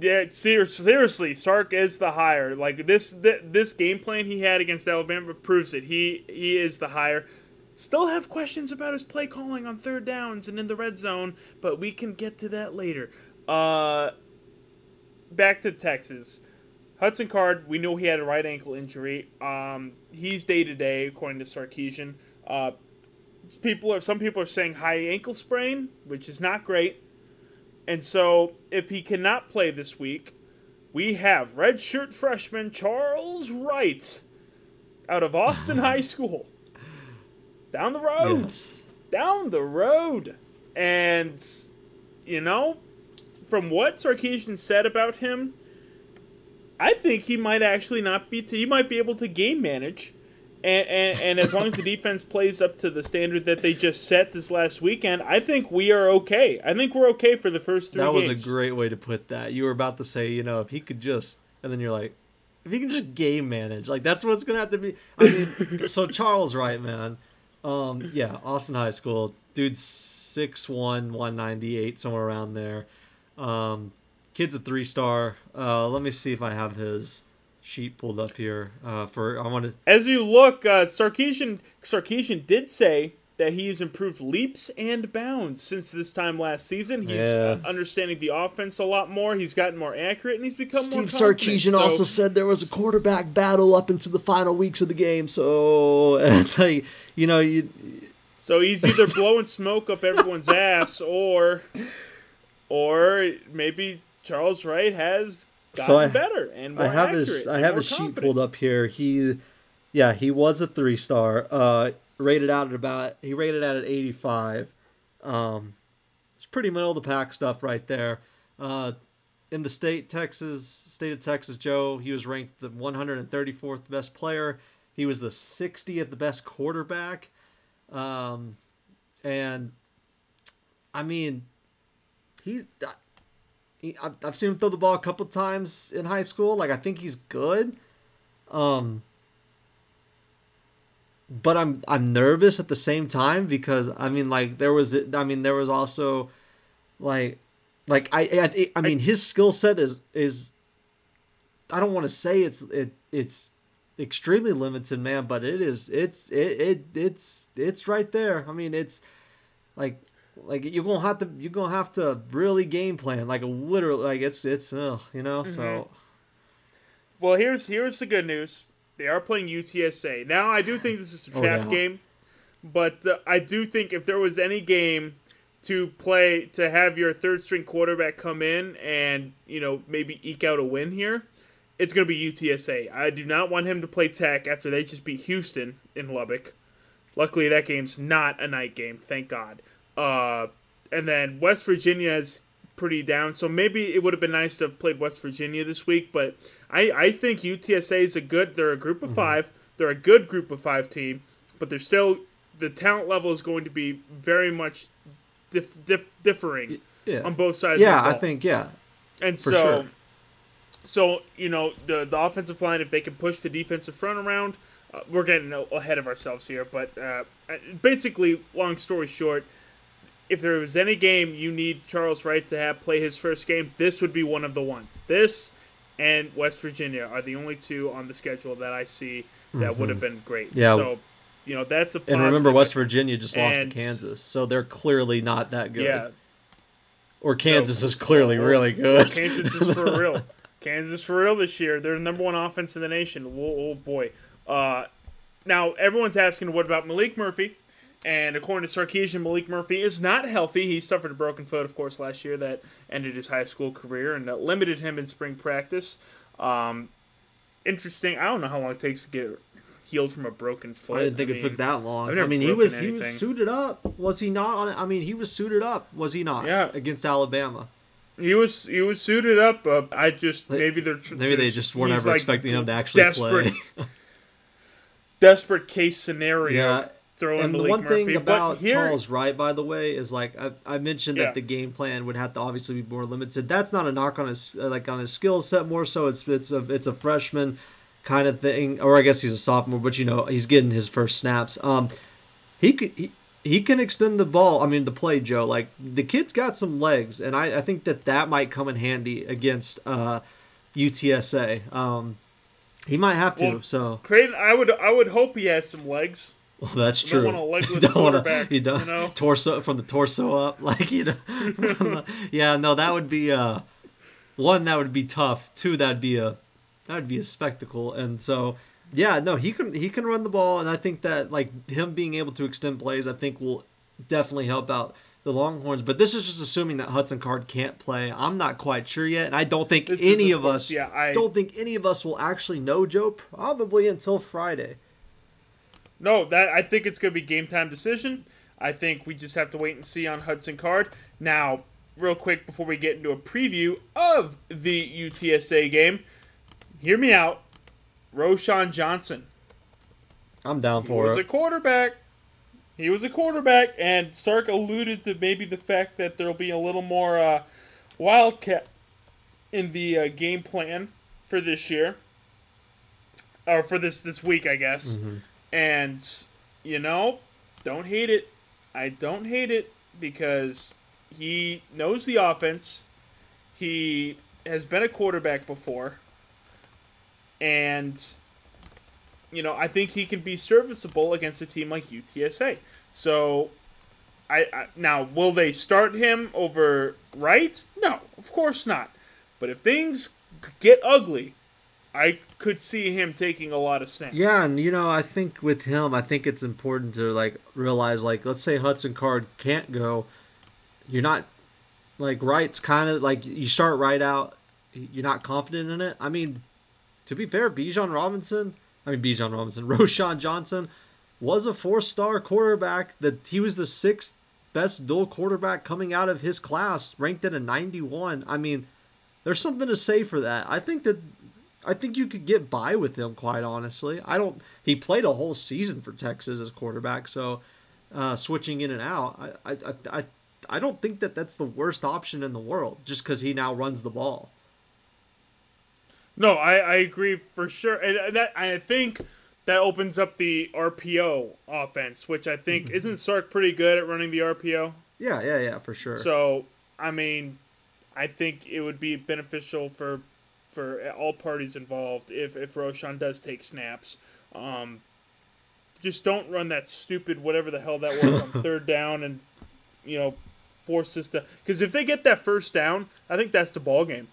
Yeah, ser- seriously, Sark is the hire. Like this, th- this game plan he had against Alabama proves it. He he is the hire. Still have questions about his play calling on third downs and in the red zone, but we can get to that later. Uh, back to Texas. Hudson Card, we know he had a right ankle injury. Um, he's day to day, according to Sarkisian. Uh, people are some people are saying high ankle sprain, which is not great. And so, if he cannot play this week, we have redshirt freshman Charles Wright out of Austin High (laughs) School. Down the road Yes. down the road. And, you know, from what Sarkisian said about him, I think he might actually not be, he might be able to game manage. And, and, and as long as the defense plays up to the standard that they just set this last weekend, I think we are okay. I think we're okay for the first three That was a great way to put that. You were about to say, you know, if he could just, and then you're like, if he can just game manage, like that's what's gonna have to be. I mean, (laughs) so Charles Wright, man, um, yeah, Austin High School, dude's 6'1", 198, somewhere around there. Um, kid's a three star. Uh, let me see if I have his sheet pulled up here. Uh, for I want to. As you look, uh, Sarkisian, Sarkisian did say that he's improved leaps and bounds since this time last season. He's uh, Yeah. understanding the offense a lot more. He's gotten more accurate, and he's become more Steve. Sarkisian So- also said there was a quarterback battle up into the final weeks of the game. So, (laughs) you know, you So he's either blowing smoke up everyone's ass, or, or maybe Charles Wright has gotten So I- better and more I have accurate his I have his sheet pulled up here. He, yeah, he was a three star. Uh, rated out at about he rated out at eighty five. Um, it's pretty middle of the pack stuff right there. Uh, in the state Texas state of Texas, Joe, he was ranked the one hundred and thirty fourth best player. He was the 60th best quarterback. Um, and I mean, he, he I've, seen him throw the ball a couple times in high school. Like I think he's good. Um, but I'm I'm nervous at the same time because I mean like there was I mean there was also like like I I, I mean his skill set is is I don't want to say it's it it's extremely limited man but it is it's it, it it's it's right there I mean it's like like you're gonna have to you're gonna have to really game plan like literally like it's it's uh, you know so Well, here's here's the good news. They are playing UTSA now. I do think this is a Oh, trap yeah. game, but uh, I do think if there was any game to play to have your third string quarterback come in and you know maybe eke out a win here, it's going to be UTSA. I do not want him to play Tech after they just beat Houston in Lubbock. Luckily, that game's not a night game. Thank God. Uh, and then West Virginia is pretty down, so maybe it would have been nice to have played West Virginia this week. But I, I think UTSA is a good. They're a group of five. They're a good group of five team, but they're still the talent level is going to be very much dif- dif- differing yeah on both sides. yeah of the I think yeah And so, sure. so you know the the offensive line, if they can push the defensive front around, uh, we're getting ahead of ourselves here. But uh, basically, long story short, if there was any game you need Charles Wright to have play his first game, this would be one of the ones. This and West Virginia are the only two on the schedule that I see that would have been great. Mm-hmm. Yeah. So, you know, that's a and remember. West Virginia just lost to Kansas so they're clearly not that good Yeah, or Kansas is clearly really good Kansas is for (laughs) real. Kansas for real this year. They're the number one offense in the nation. Oh, oh boy. Uh, now everyone's asking, what about Maalik Murphy? And according to Sarkisian, Maalik Murphy is not healthy. He suffered a broken foot, of course, last year that ended his high school career and that limited him in spring practice. Um, interesting. I don't know how long it takes to get healed from a broken foot. I didn't think it mean, took that long. I mean, he was he was suited up. Was he not on? I mean, he was suited up. Was he not? Yeah. Against Alabama. He was he was suited up. Uh, I just maybe they're Maybe they just weren't ever like, expecting him to actually desperate, play. desperate case (laughs) scenario. Yeah. And the one Murphy. thing about here, Charles Wright, by the way, is like I, I mentioned Yeah. that the game plan would have to obviously be more limited. That's not a knock on his uh, like on his skill set. More so, it's it's a it's a freshman kind of thing, or I guess he's a sophomore, but you know he's getting his first snaps. Um, he could. He, he can extend the ball. I mean, the play, Joe. Like the kid's got some legs, and I, I think that that might come in handy against uh, UTSA. Um, he might have to. Well, so Creighton, I would I would hope he has some legs. Well, that's (laughs) You don't true. want a legless You don't wanna- you don't you know? torso from the torso up, (laughs) like you know. the- (laughs) yeah, no, that would be uh, one that would be tough. Two, that'd be a that would be a spectacle. And so, yeah, no, he can he can run the ball, and I think that like him being able to extend plays, I think will definitely help out the Longhorns. But this is just assuming that Hudson Card can't play. I'm not quite sure yet, and I don't think This any of us yeah, I- don't think any of us will actually know Joe probably until Friday. No, that I think it's going to be game time decision. I think we just have to wait and see on Hudson Card. Now, real quick before we get into a preview of the UTSA game, hear me out. Roschon Johnson. I'm down for it. He was it. a quarterback. He was a quarterback, and Sark alluded to maybe the fact that there'll be a little more uh, wildcat in the uh, game plan for this year, or for this this week, I guess. And you know, don't hate it. I don't hate it because he knows the offense. He has been a quarterback before, and you know, I think he can be serviceable against a team like UTSA. So, I, I now will they start him over Wright? No, of course not. But if things get ugly, I could see him taking a lot of snaps. Yeah, and you know, I think with him, I think it's important to like realize, like, let's say Hudson Card can't go, you're not like Wright's kind of like you start right out, you're not confident in it. I mean, to be fair, Bijan Robinson, I mean Bijan Robinson, (laughs) Roschon Johnson was a four-star quarterback. That he was the sixth best dual quarterback coming out of his class, ranked at a 91. I mean, there's something to say for that. I think that I think you could get by with him, quite honestly. I don't. He played a whole season for Texas as quarterback, so uh, switching in and out, I, I, I, I don't think that that's the worst option in the world, just because he now runs the ball. No, I, I agree for sure, and that I think that opens up the RPO offense, which I think (laughs) isn't Sark pretty good at running the RPO. Yeah, yeah, yeah, for sure. So I mean, I think it would be beneficial for for all parties involved if if Roschon does take snaps. Um, just don't run that stupid whatever the hell that was on (laughs) third down and you know force this to because if they get that first down, I think that's the ball game.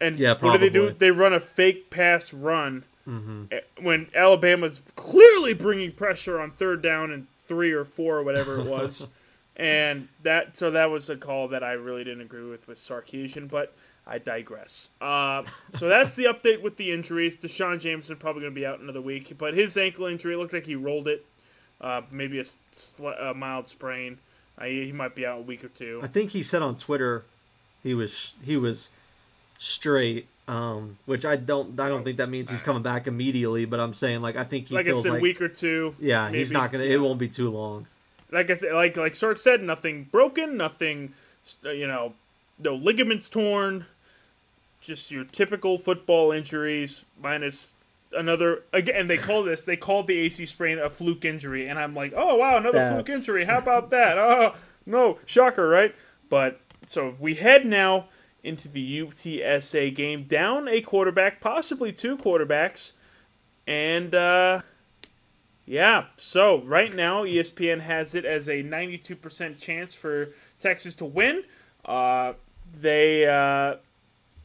And Yeah, what do they do? They run a fake pass run Mm-hmm. eh, when Alabama's clearly bringing pressure on third down and three or four or whatever it was. (laughs) and that so that was a call that I really didn't agree with with Sarkisian, but I digress. Uh, so that's the update with the injuries. D'Shawn Jamison probably going to be out another week, but his ankle injury it looked like he rolled it, uh, maybe a, sl- a mild sprain. Uh, he he might be out a week or two. I think he said on Twitter he was he was straight, um, which I don't I don't think that means he's coming back immediately. But I'm saying like I think he Like I feels said, like week or two. yeah he's not gonna it won't be too long. like I said, like like Sark said, nothing broken, nothing, uh, you know, no ligaments torn, just your typical football injuries minus another again. They call this they called the AC sprain a fluke injury, and I'm like, oh wow, another fluke injury. How about that? (laughs) Oh no, shocker, right? But so we head now into the UTSA game, down a quarterback, possibly two quarterbacks, and. uh yeah, so right now ESPN has it as a 92% chance for Texas to win. Uh, they, uh,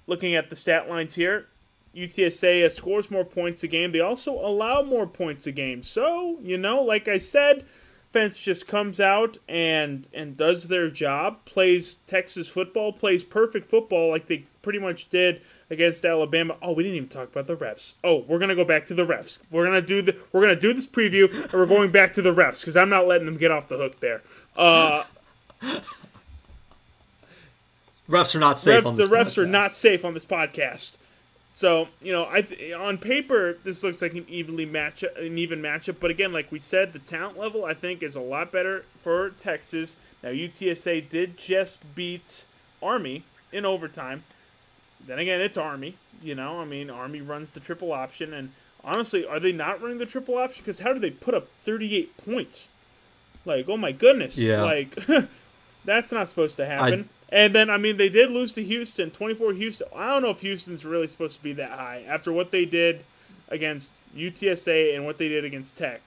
looking at the stat lines here, UTSA uh, scores more points a game. They also allow more points a game. So, you know, like I said, Fence just comes out and and does their job, plays Texas football, plays perfect football like they pretty much did against Alabama. Oh, we didn't even talk about the refs. Oh, we're gonna go back to the refs. We're gonna do the we're gonna do this preview and we're going back to the refs because I'm not letting them get off the hook there. Uh, (laughs) Refs are not safe. refs, the refs are not safe on this podcast. So you know, I th- on paper this looks like an evenly match an even matchup, but again, like we said, the talent level I think is a lot better for Texas. Now UTSA did just beat Army in overtime. Then again, it's Army. You know, I mean, Army runs the triple option, and honestly, are they not running the triple option? Because how do they put up 38 points? Like, oh my goodness! Yeah. Like, (laughs) that's not supposed to happen. And then, I mean, they did lose to Houston, 24 Houston. I don't know if Houston's really supposed to be that high after what they did against UTSA and what they did against Tech.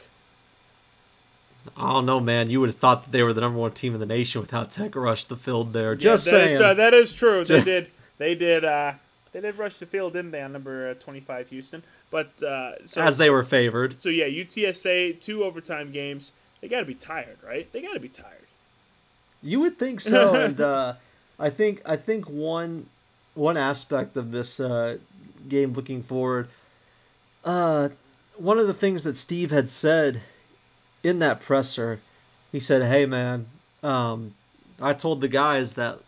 I don't know, man. You would have thought that they were the number one team in the nation without Tech rushed the field there. Yeah, Just that is- saying. uh, that is true. They (laughs) did. They did. Uh, they did rush the field, didn't they, on number uh, 25 Houston? But uh, so, as they were favored. So yeah, UTSA two overtime games. They got to be tired, right? They got to be tired. You would think so, (laughs) and uh, I think I think one one aspect of this uh, game looking forward, uh, one of the things that Steve had said in that presser, he said, "Hey man, um, I told the guys that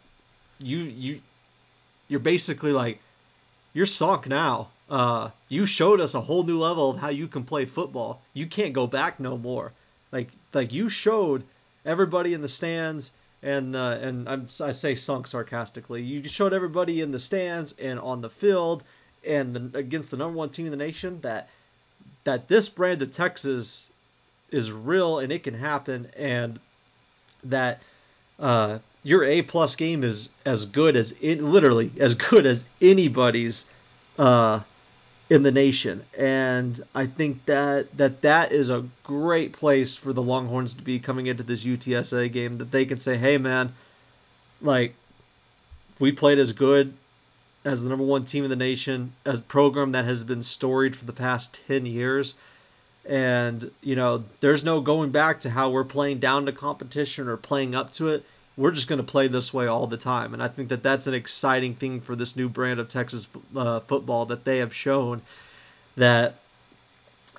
you you you're basically like you're sunk now. Uh, you showed us a whole new level of how you can play football. You can't go back no more. Like like you showed everybody in the stands and uh, and I'm, I say sunk sarcastically. You showed everybody in the stands and on the field and the, against the number one team in the nation that that this brand of Texas is real and it can happen and that uh, your A plus game is as good as it literally as good as anybody's uh, in the nation, and I think that that that is a great place for the Longhorns to be coming into this UTSA game. That they can say, "Hey, man, like we played as good as the number one team in the nation, a program that has been storied for the past 10 years. And, you know, there's no going back to how we're playing down to competition or playing up to it. We're just going to play this way all the time. And I think that that's an exciting thing for this new brand of Texas uh, football that they have shown that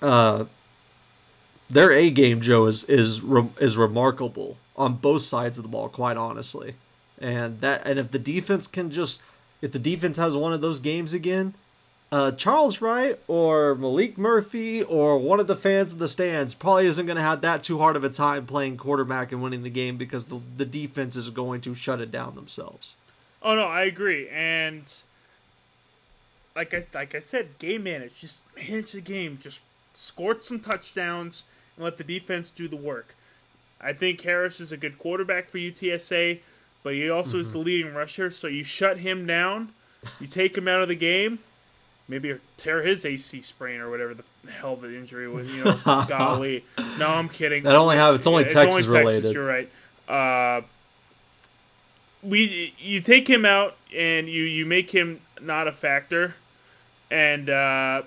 uh, their A game, Joe, is is re- is remarkable on both sides of the ball, quite honestly. And that and if the defense can just if the defense has one of those games again, uh, Charles Wright or Maalik Murphy or one of the fans in the stands probably isn't going to have that too hard of a time playing quarterback and winning the game because the, the defense is going to shut it down themselves. Oh no, I agree. And like I like I said, game manage. Just manage the game. Just score some touchdowns and let the defense do the work. I think Harris is a good quarterback for UTSA, but he also mm-hmm. is the leading rusher. So you shut him down, you take him out of the game, maybe tear his AC sprain or whatever the hell the injury was. You know, (laughs) golly. No, I'm kidding. That only have it's only yeah, Texas it's only related. Texas, you're right. Uh, we you take him out and you you make him not a factor, and uh,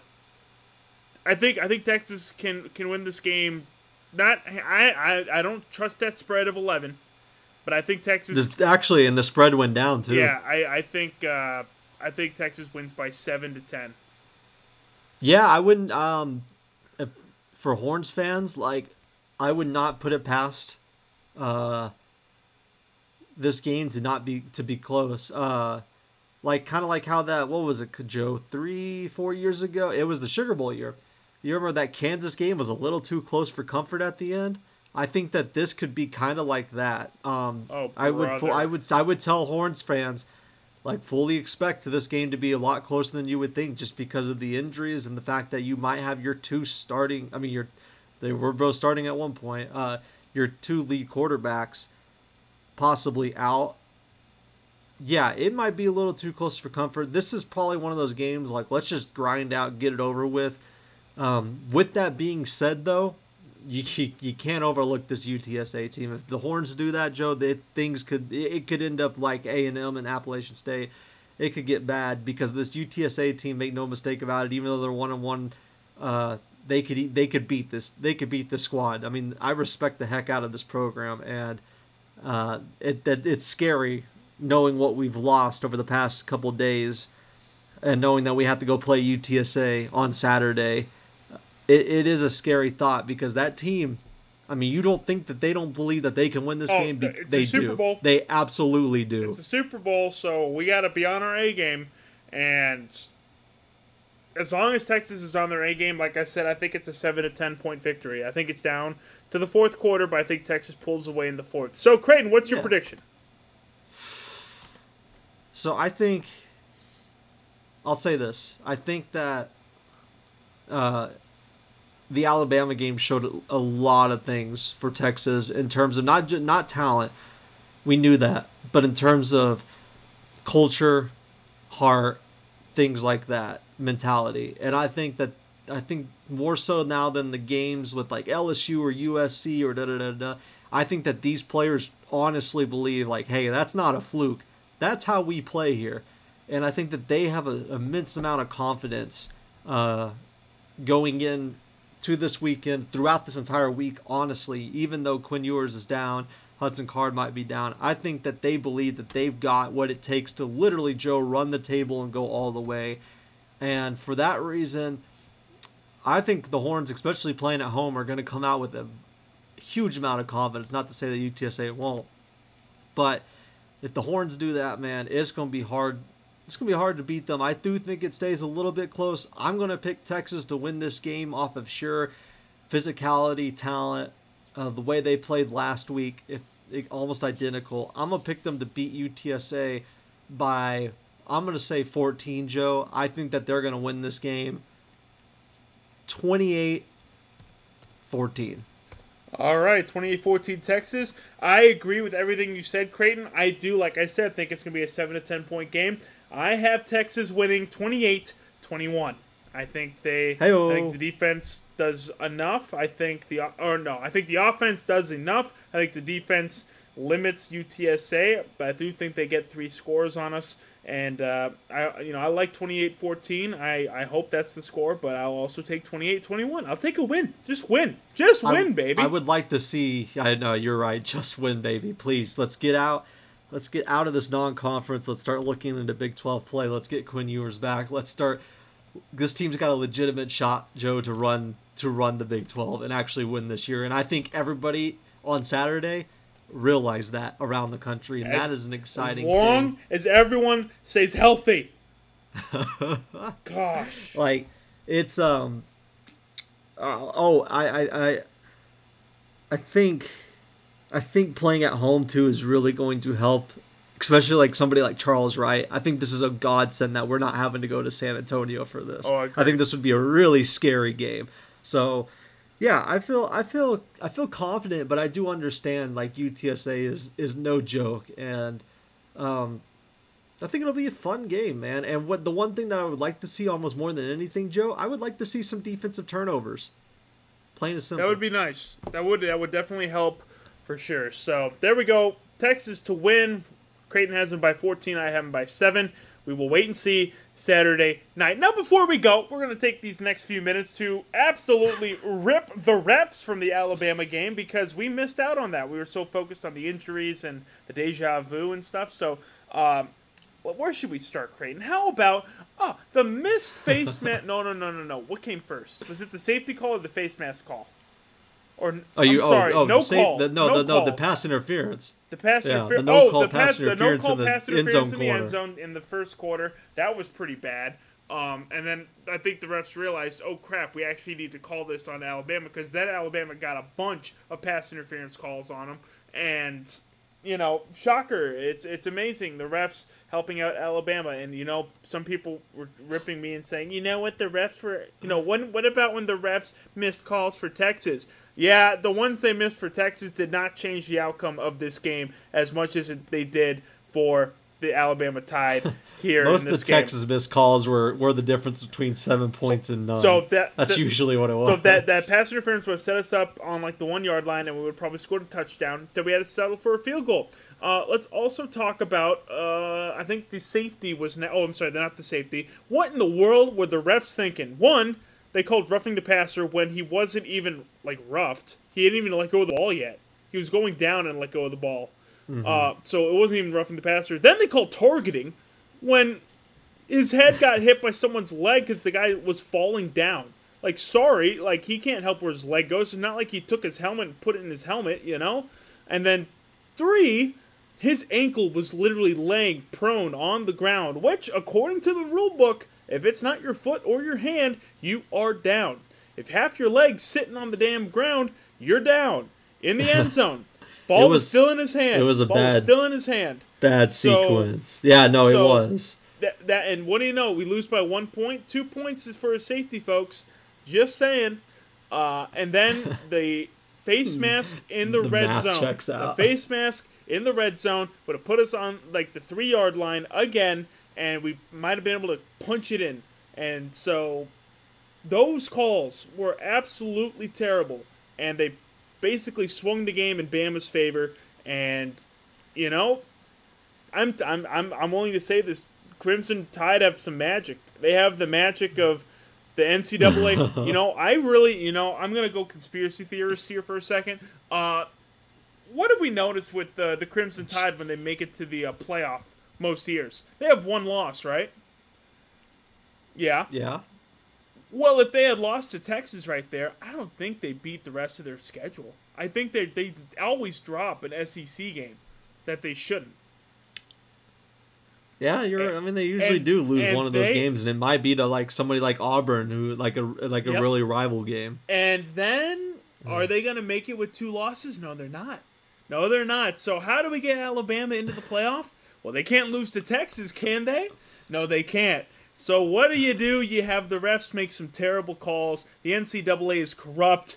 I think I think Texas can can win this game. Not I I, I don't trust that spread of eleven, but I think Texas actually and the spread went down too. Yeah, I I think uh, I think Texas wins by seven to ten. Yeah, I wouldn't. Um, if, for Horns fans, like I would not put it past uh this game to not be to be close. Uh, like kind of like how that what was it, Joe? Three four years ago, it was the Sugar Bowl year you remember that Kansas game was a little too close for comfort at the end? I think that this could be kind of like that. Um, oh, I would, I would, I would tell Horns fans, like, fully expect this game to be a lot closer than you would think, just because of the injuries and the fact that you might have your two starting. I mean, your, they were both starting at one point. Uh, your two lead quarterbacks, possibly out. Yeah, it might be a little too close for comfort. This is probably one of those games like let's just grind out, get it over with um, with that being said, though, you, you, you can't overlook this UTSA team. If the Horns do that, Joe, things could it could end up like A and M and Appalachian State. It could get bad because this UTSA team, make no mistake about it, even though they're one on one, they could they could beat this they could beat the squad. I mean, I respect the heck out of this program, and uh, it that it's scary knowing what we've lost over the past couple days, and knowing that we have to go play UTSA on Saturday it, it is a scary thought because that team I mean, you don't think that they don't believe that they can win this oh, game? Be- they do. Bowl. They absolutely do. It's a Super Bowl, so we got to be on our A game. And as long as Texas is on their A game, like I said, I think it's a seven to ten point victory. I think it's down to the fourth quarter, but I think Texas pulls away in the fourth. So, Creighton, what's your yeah. prediction? So I think I'll say this. I think that uh, the Alabama game showed a lot of things for Texas in terms of not not talent, we knew that, but in terms of culture, heart, things like that, mentality. And I think that I think more so now than the games with like LSU or USC or da da da da. I think that these players honestly believe like, hey, that's not a fluke. That's how we play here, and I think that they have an immense amount of confidence uh, going in to this weekend throughout this entire week, honestly, even though Quinn Ewers is down, Hudson Card might be down. I think that they believe that they've got what it takes to literally, Joe, run the table and go all the way. And for that reason, I think the Horns, especially playing at home, are going to come out with a huge amount of confidence. Not to say that UTSA won't. But if the Horns do that, man, it's going to be hard it's going to be hard to beat them. I do think it stays a little bit close. I'm going to pick Texas to win this game off of sure physicality, talent, uh, the way they played last week, if almost identical. I'm going to pick them to beat UTSA by, I'm going to say 14, Joe. I think that they're going to win this game 28 14. All right, 28-14 Texas. I agree with everything you said, Creighton. I do, like I said, think it's going to be a 7 to 10 point game. I have Texas winning 28-21. I think they Hey-o. I think the defense does enough. I think the or no, I think the offense does enough. I think the defense limits UTSA, but I do think they get three scores on us. And uh, I, you know, I like 28-14. I, I hope that's the score, but I'll also take 28-21. I'll take a win. Just win. Just win, I, baby. I would like to see. I know you're right. (laughs) Just win, baby. Please, let's get out. Let's get out of this non-conference. Let's start looking into Big 12 play. Let's get Quinn Ewers back. Let's start. This team's got a legitimate shot, Joe, to run to run the Big 12 and actually win this year. And I think everybody on Saturday realize that around the country, and as, that is an exciting. As long thing. as everyone stays healthy. (laughs) Gosh, like it's um. Uh, oh, I, I I I think I think playing at home too is really going to help, especially like somebody like Charles Wright. I think this is a godsend that we're not having to go to San Antonio for this. Oh, I, I think this would be a really scary game. So yeah, I feel I feel I feel confident, but I do understand like UTSA is is no joke, and um, I think it'll be a fun game, man. And what the one thing that I would like to see almost more than anything, Joe, I would like to see some defensive turnovers. Plain and simple. That would be nice. That would that would definitely help for sure. So there we go. Texas to win. Creighton has them by 14. I have them by seven. We will wait and see Saturday night. Now, before we go, we're going to take these next few minutes to absolutely rip the refs from the Alabama game because we missed out on that. We were so focused on the injuries and the deja vu and stuff. So, um, well, where should we start, Creighton? How about oh, the missed face (laughs) mask? No, no, no, no, no. What came first? Was it the safety call or the face mask call? Or oh, you, I'm sorry, oh, oh, no the, call. the, no, no, the, no, the pass interference. The pass Yeah, interference. the no oh, call the pass pass, the no interference call in the pass end interference zone in the end corner. zone in the first quarter. That was pretty bad. Um, and then I think the refs realized, oh crap, we actually need to call this on Alabama because then Alabama got a bunch of pass interference calls on them. And you know, shocker! It's it's amazing the refs helping out Alabama. And you know, some people were ripping me and saying, you know what, the refs were, you know, when what about when the refs missed calls for Texas? Yeah, the ones they missed for Texas did not change the outcome of this game as much as they did for the Alabama Tide here Most of the game. Texas missed calls were, were the difference between seven points and none. So that that's that- usually what it was. So that that pass interference would set us up on like the one yard line, and we would probably score a touchdown. Instead, we had to settle for a field goal. Uh, let's also talk about. Uh, I think the safety was now. Oh, I'm sorry, not the safety. What in the world were the refs thinking? One, they called roughing the passer when he wasn't even like roughed. He didn't even let go of the ball yet. He was going down and let go of the ball. Uh, so it wasn't even roughing the passer. Then they called targeting when his head got hit by someone's leg because the guy was falling down. Like, sorry, like he can't help where his leg goes. It's not like he took his helmet and put it in his helmet, you know. And then three, his ankle was literally laying prone on the ground, which, according to the rule book, if it's not your foot or your hand, you are down. If half your leg's sitting on the damn ground, you're down in the end (laughs) zone. Ball was, was- still in his hand. it was a Ball was bad- still in his hand. Bad So- sequence. yeah, no, it was. That, that and what do you know? We lose by one point. Two points is for a safety, folks. Just saying. Uh, and then (laughs) the face mask in the, The red zone. checks The out. face mask in the red zone would have put us on like the three yard line again, and we might have been able to punch it in. And so those calls were absolutely terrible, and they basically swung the game in Bama's favor. And you know, I'm I'm I'm I'm willing to say this: Crimson Tide have some magic. They have the magic of the NCAA. (laughs) you know, I really, you know, I'm gonna go conspiracy theorist here for a second. Uh, what have we noticed with the the Crimson Tide when they make it to the uh, playoff most years? They have one loss, right? Yeah. Yeah. Well, if they had lost to Texas right there, I don't think they beat the rest of their schedule. I think they they always drop an SEC game that they shouldn't. Yeah, you're. I mean, they usually and- do lose one of those games, and it might be to like somebody like Auburn, who like a like a Yep. really rival game. And then mm. are they going to make it with two losses? No, they're not. No, they're not. So how do we get Alabama into the playoff? Well, they can't lose to Texas, can they? No, they can't. So what do you do? You have the refs make some terrible calls. The NCAA is corrupt.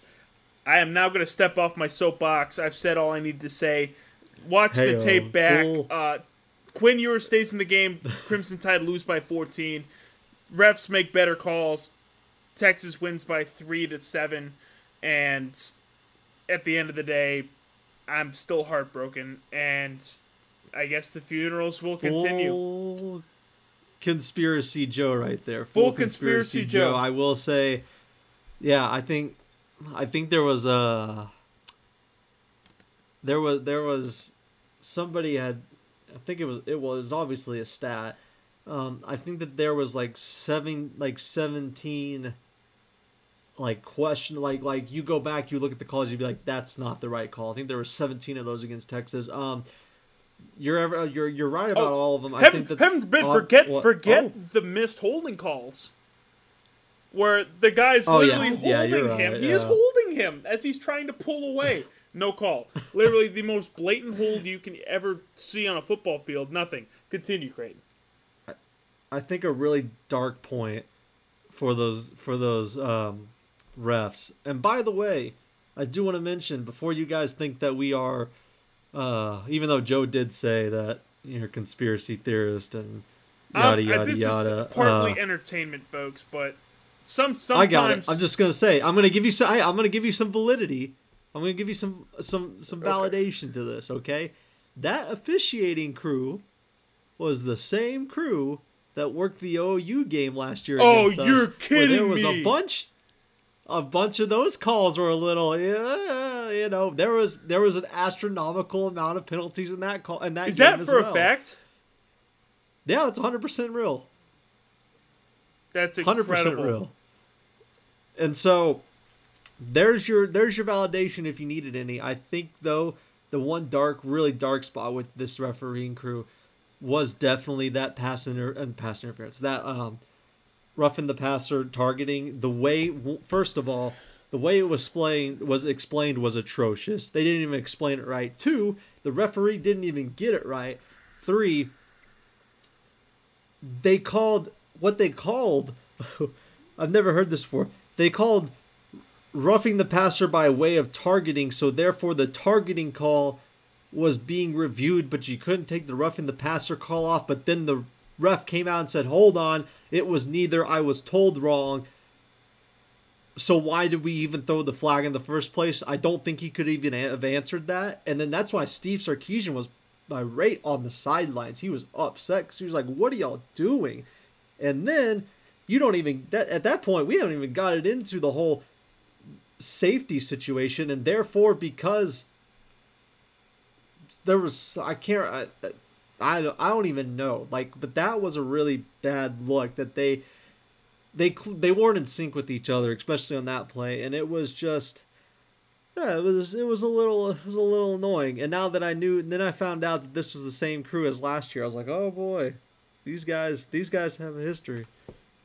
I am now going to step off my soapbox. I've said all I need to say. Watch the Hey-o, tape back. fool. Uh, Quinn Ewers stays in the game. (laughs) Crimson Tide lose by 14. Refs make better calls. Texas wins by three to seven, and at the end of the day, I'm still heartbroken, and I guess the funerals will continue. Full conspiracy Joe right there. Full conspiracy Joe. I will say, yeah, I think, I think there was a, there was there was somebody had, I think it was it was obviously a stat. Um, I think that there was like seven, like seventeen, like question, like like you go back, you look at the calls, you'd be like, that's not the right call. I think there were seventeen of those against Texas. Um, you're ever you're you're right about Oh, all of them. I Heaven, think that heaven forbid, uh, forget what- forget oh. the missed holding calls, where the guy's Oh, literally Yeah, holding you're him. right, He is holding him as he's trying to pull away. (laughs) No call. literally the most blatant hold you can ever see on a football field. Nothing. Continue, Creighton. I think a really dark point for those for those um, refs. And by the way, I do want to mention before you guys think that we are, uh, even though Joe did say that you're a conspiracy theorist and yada Um, uh, yada this yada. is partly uh, entertainment, folks, but some sometimes I got it. I'm just gonna say I'm gonna give you some. I, I'm gonna give you some validity. I'm gonna give you some some some Okay. validation to this. Okay, that officiating crew was the same crew that worked the OU game last year. Oh, against us, you're where kidding There was me. a bunch. A bunch of those calls were a little, yeah, you know, there was there was an astronomical amount of penalties in that call in that is that for well. a fact? Yeah, it's 100 percent real. That's 100% real. And so there's your there's your validation if you needed any. I think though the one dark, really dark spot with this refereeing crew was definitely that pass inter- and pass interference. That um roughing the passer targeting the way first of all the way it was explained was explained was atrocious. They didn't even explain it right. Two, the referee didn't even get it right. Three, they called what they called (laughs) I've never heard this before. They called roughing the passer by way of targeting, so therefore the targeting call was being reviewed, but you couldn't take the roughing the passer call off. But then the ref came out and said, Hold on, it was neither. I was told wrong. So why did we even throw the flag in the first place? I don't think he could even have answered that. And then that's why Steve Sarkisian was irate on the sidelines. He was upset 'cause he was like, "What are y'all doing?" And then you don't even that at that point we haven't even got it into the whole safety situation, and therefore because there was I can't I, I I don't even know like, but that was a really bad look that they they they weren't in sync with each other, especially on that play, and it was just yeah, it was it was a little it was a little annoying. And now that I knew, and then I found out that this was the same crew as last year. I was like, oh boy, these guys these guys have a history.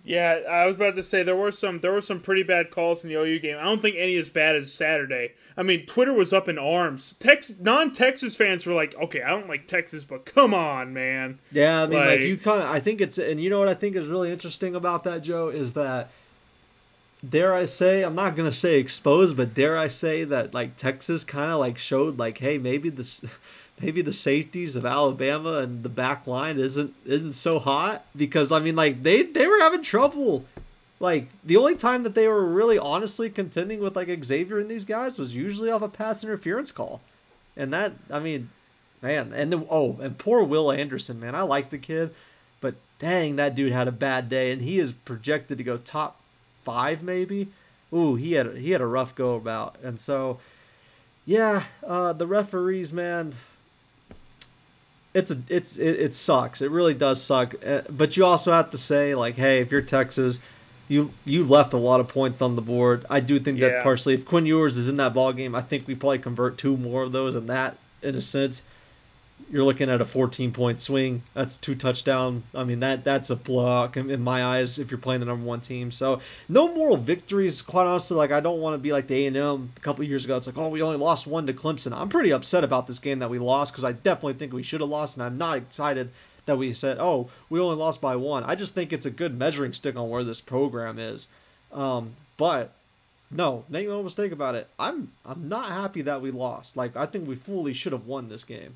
Yeah, I was about to say there were some there were some pretty bad calls in the OU game. I don't think any as bad as Saturday. I mean, Twitter was up in arms. Tex non-Texas fans were like, "Okay, I don't like Texas, but come on, man." Yeah, I mean, like, Like- you kind of. I think it's, and you know what I think is really interesting about that, Joe, is that dare I say, I'm not gonna say exposed, but dare I say that like Texas kind of like showed like, hey, maybe this, (laughs) maybe the safeties of Alabama and the back line isn't isn't so hot because I mean like they they were having trouble. Like the only time that they were really honestly contending with like Xavier and these guys was usually off a pass interference call, and that I mean, man, and then oh, and poor Will Anderson, man, I like the kid, but dang, that dude had a bad day, and he is projected to go top five maybe. Ooh, he had he had a rough go about, and so yeah, uh, the referees, man. It's a it's it, it sucks. It really does suck. Uh, but you also have to say like, hey, if you're Texas, you you left a lot of points on the board. I do think that's Yeah. partially if Quinn Ewers is in that ball game, I think we probably convert two more of those, and that in a sense, you're looking at a 14 point swing. That's two touchdown. I mean that that's a block in my eyes if you're playing the number one team. So no moral victories. Quite honestly, like I don't want to be like the A and M a couple years ago. It's like oh we only lost one to Clemson. I'm pretty upset about this game that we lost because I definitely think we should have lost, and I'm not excited that we said oh we only lost by one. I just think it's a good measuring stick on where this program is. Um, but no, make no mistake about it. I'm I'm not happy that we lost. Like I think we fully should have won this game.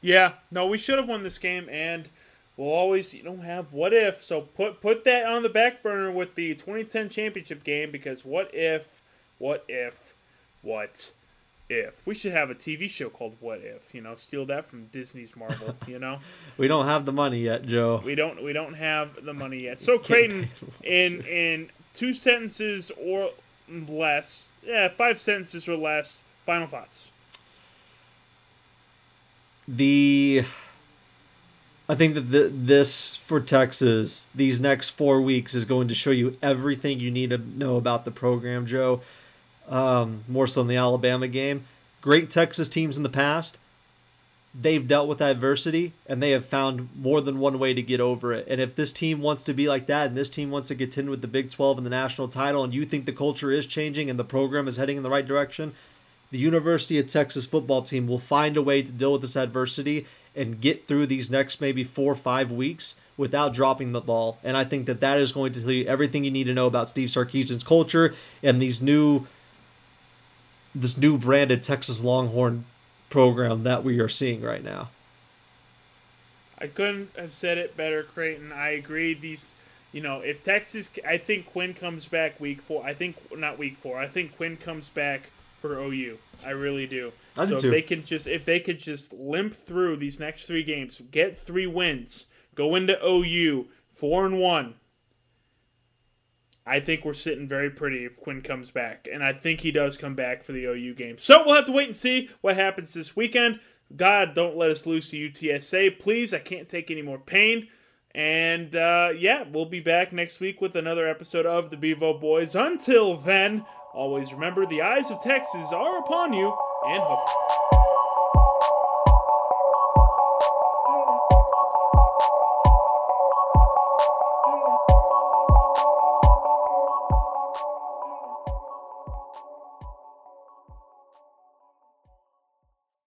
Yeah, no, we should have won this game, and we'll always, you know, have what if. So put put that on the back burner with the 2010 championship game because what if, what if, what if. We should have a TV show called What If. You know, steal that from Disney's Marvel. (laughs) You know, We don't have the money yet, Joe. we don't we don't have the money yet. So (laughs) Creighton, in in two sentences or less, yeah, five sentences or less. Final thoughts. The I think that the, this for Texas, these next four weeks is going to show you everything you need to know about the program, Joe. Um, more so in the Alabama game. Great Texas teams in the past, they've dealt with adversity and they have found more than one way to get over it. And if this team wants to be like that and this team wants to contend with the Big 12 and the national title, and you think the culture is changing and the program is heading in the right direction, the University of Texas football team will find a way to deal with this adversity and get through these next maybe four or five weeks without dropping the ball. And I think that that is going to tell you everything you need to know about Steve Sarkisian's culture and these new, this new branded Texas Longhorn program that we are seeing right now. I couldn't have said it better, Creighton. I agree. These, you know, if Texas, I think Quinn comes back week four. I think not week four. I think Quinn comes back for OU. I really do. I do so too. if they can just, if they could just limp through these next three games, get three wins, go into OU four and one. I think we're sitting very pretty if Quinn comes back, and I think he does come back for the OU game. So we'll have to wait and see what happens this weekend. God, don't let us lose to UTSA, please. I can't take any more pain. And uh, yeah, we'll be back next week with another episode of the Bevo Boys. Until then, always remember the eyes of Texas are upon you and hope.